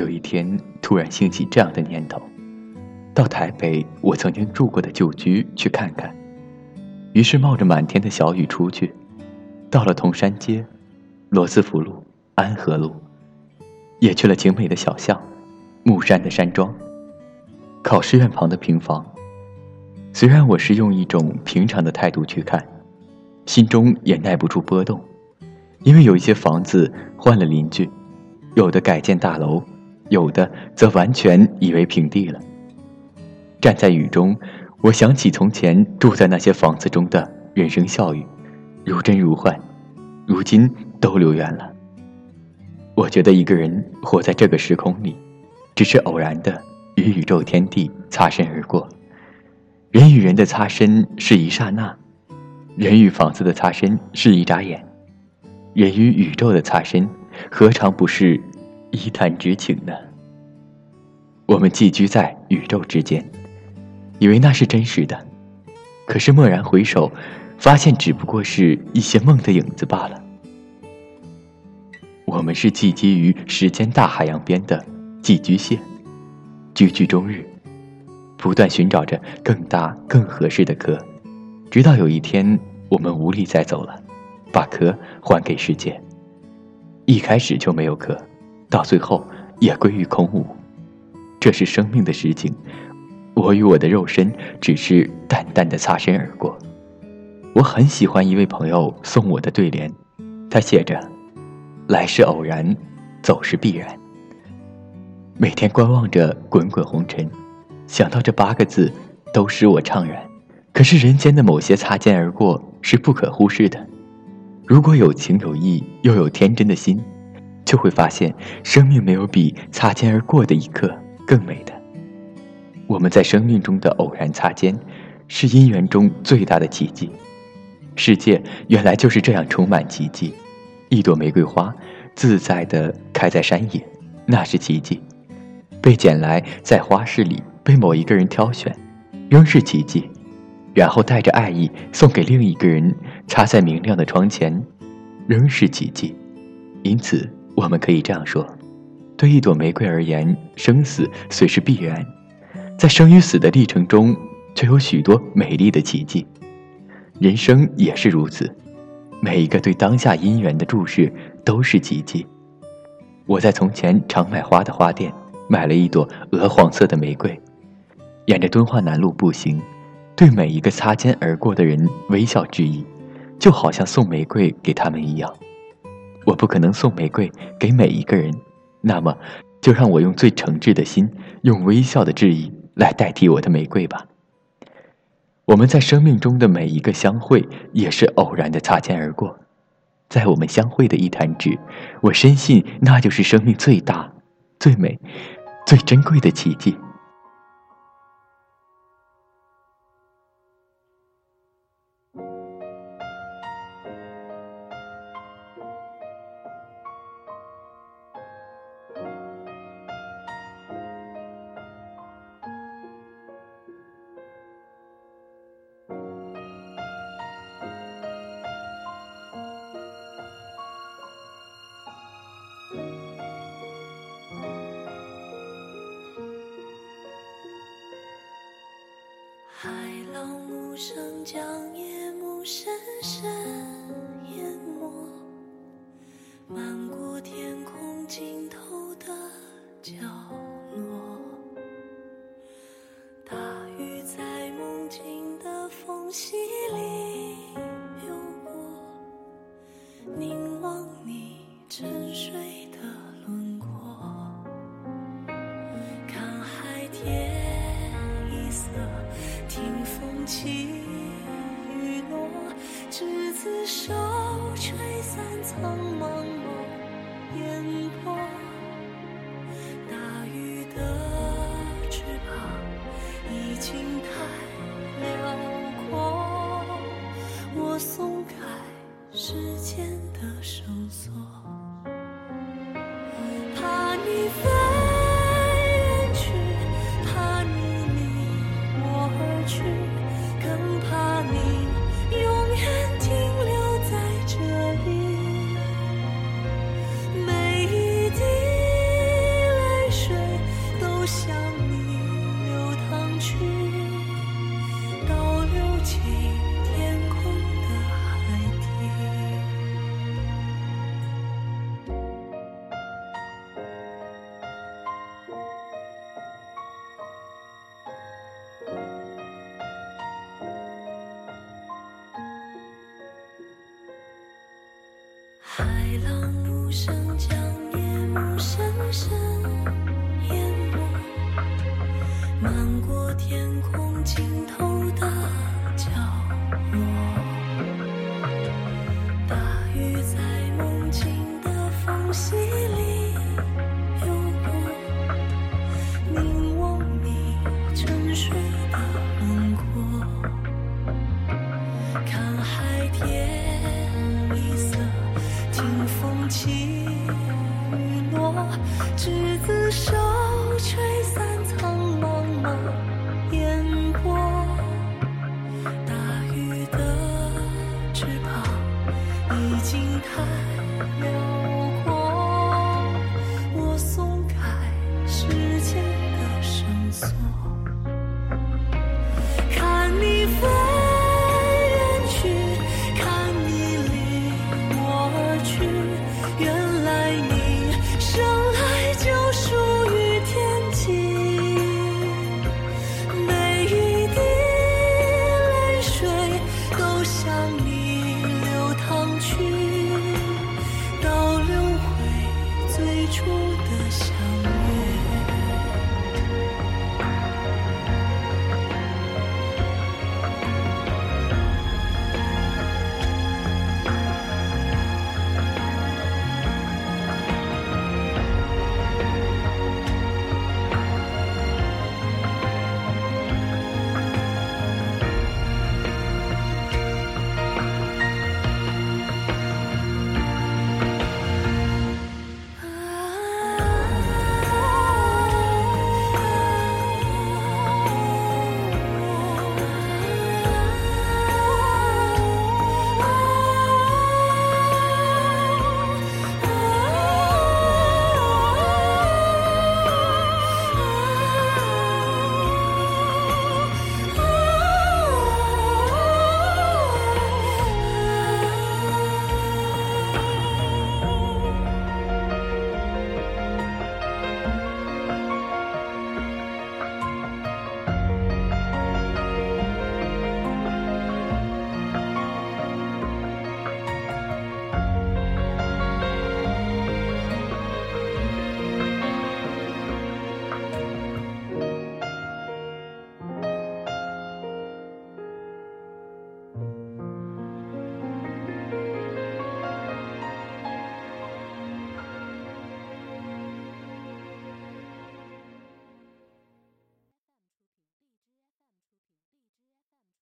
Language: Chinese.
有一天突然兴起这样的念头：到台北我曾经住过的旧居去看看。于是冒着满天的小雨出去，到了铜山街、罗斯福路、安和路，也去了景美的小巷、木山的山庄、考试院旁的平房。虽然我是用一种平常的态度去看，心中也耐不住波动，因为有一些房子换了邻居，有的改建大楼，有的则完全夷为平地了。站在雨中。我想起从前住在那些房子中的人生笑语，如真如幻，如今都流远了。我觉得一个人活在这个时空里，只是偶然的与宇宙天地擦身而过。人与人的擦身是一刹那，人与房子的擦身是一眨眼，人与宇宙的擦身何尝不是一探之情呢？我们寄居在宇宙之间。以为那是真实的，可是蓦然回首，发现只不过是一些梦的影子罢了。我们是寄居于时间大海洋边的寄居蟹，居居终日，不断寻找着更大更合适的壳，直到有一天我们无力再走了，把壳还给世界。一开始就没有壳，到最后也归于空无，这是生命的实景。我与我的肉身只是淡淡的擦身而过。我很喜欢一位朋友送我的对联，他写着：“来是偶然，走是必然。”每天观望着滚滚红尘，想到这八个字，都使我怅然。可是人间的某些擦肩而过是不可忽视的。如果有情有义，又有天真的心，就会发现生命没有比擦肩而过的一刻更美的。我们在生命中的偶然擦肩，是姻缘中最大的奇迹。世界原来就是这样充满奇迹。一朵玫瑰花自在地开在山野，那是奇迹；被捡来在花市里被某一个人挑选，仍是奇迹。然后带着爱意送给另一个人，插在明亮的窗前，仍是奇迹。因此，我们可以这样说：对一朵玫瑰而言，生死虽是必然。在生与死的历程中，却有许多美丽的奇迹。人生也是如此，每一个对当下姻缘的注视都是奇迹。我在从前常买花的花店买了一朵鹅黄色的玫瑰，沿着敦化南路步行，对每一个擦肩而过的人微笑致意，就好像送玫瑰给他们一样。我不可能送玫瑰给每一个人，那么就让我用最诚挚的心，用微笑的致意。来代替我的玫瑰吧。我们在生命中的每一个相会，也是偶然的擦肩而过。在我们相会的一弹指，我深信那就是生命最大、最美、最珍贵的奇迹。声，将夜幕深深淹没，漫过天空尽头的角落。大雨在梦境的缝隙里流过，凝望你沉睡的起雨落，执子手，吹散苍声将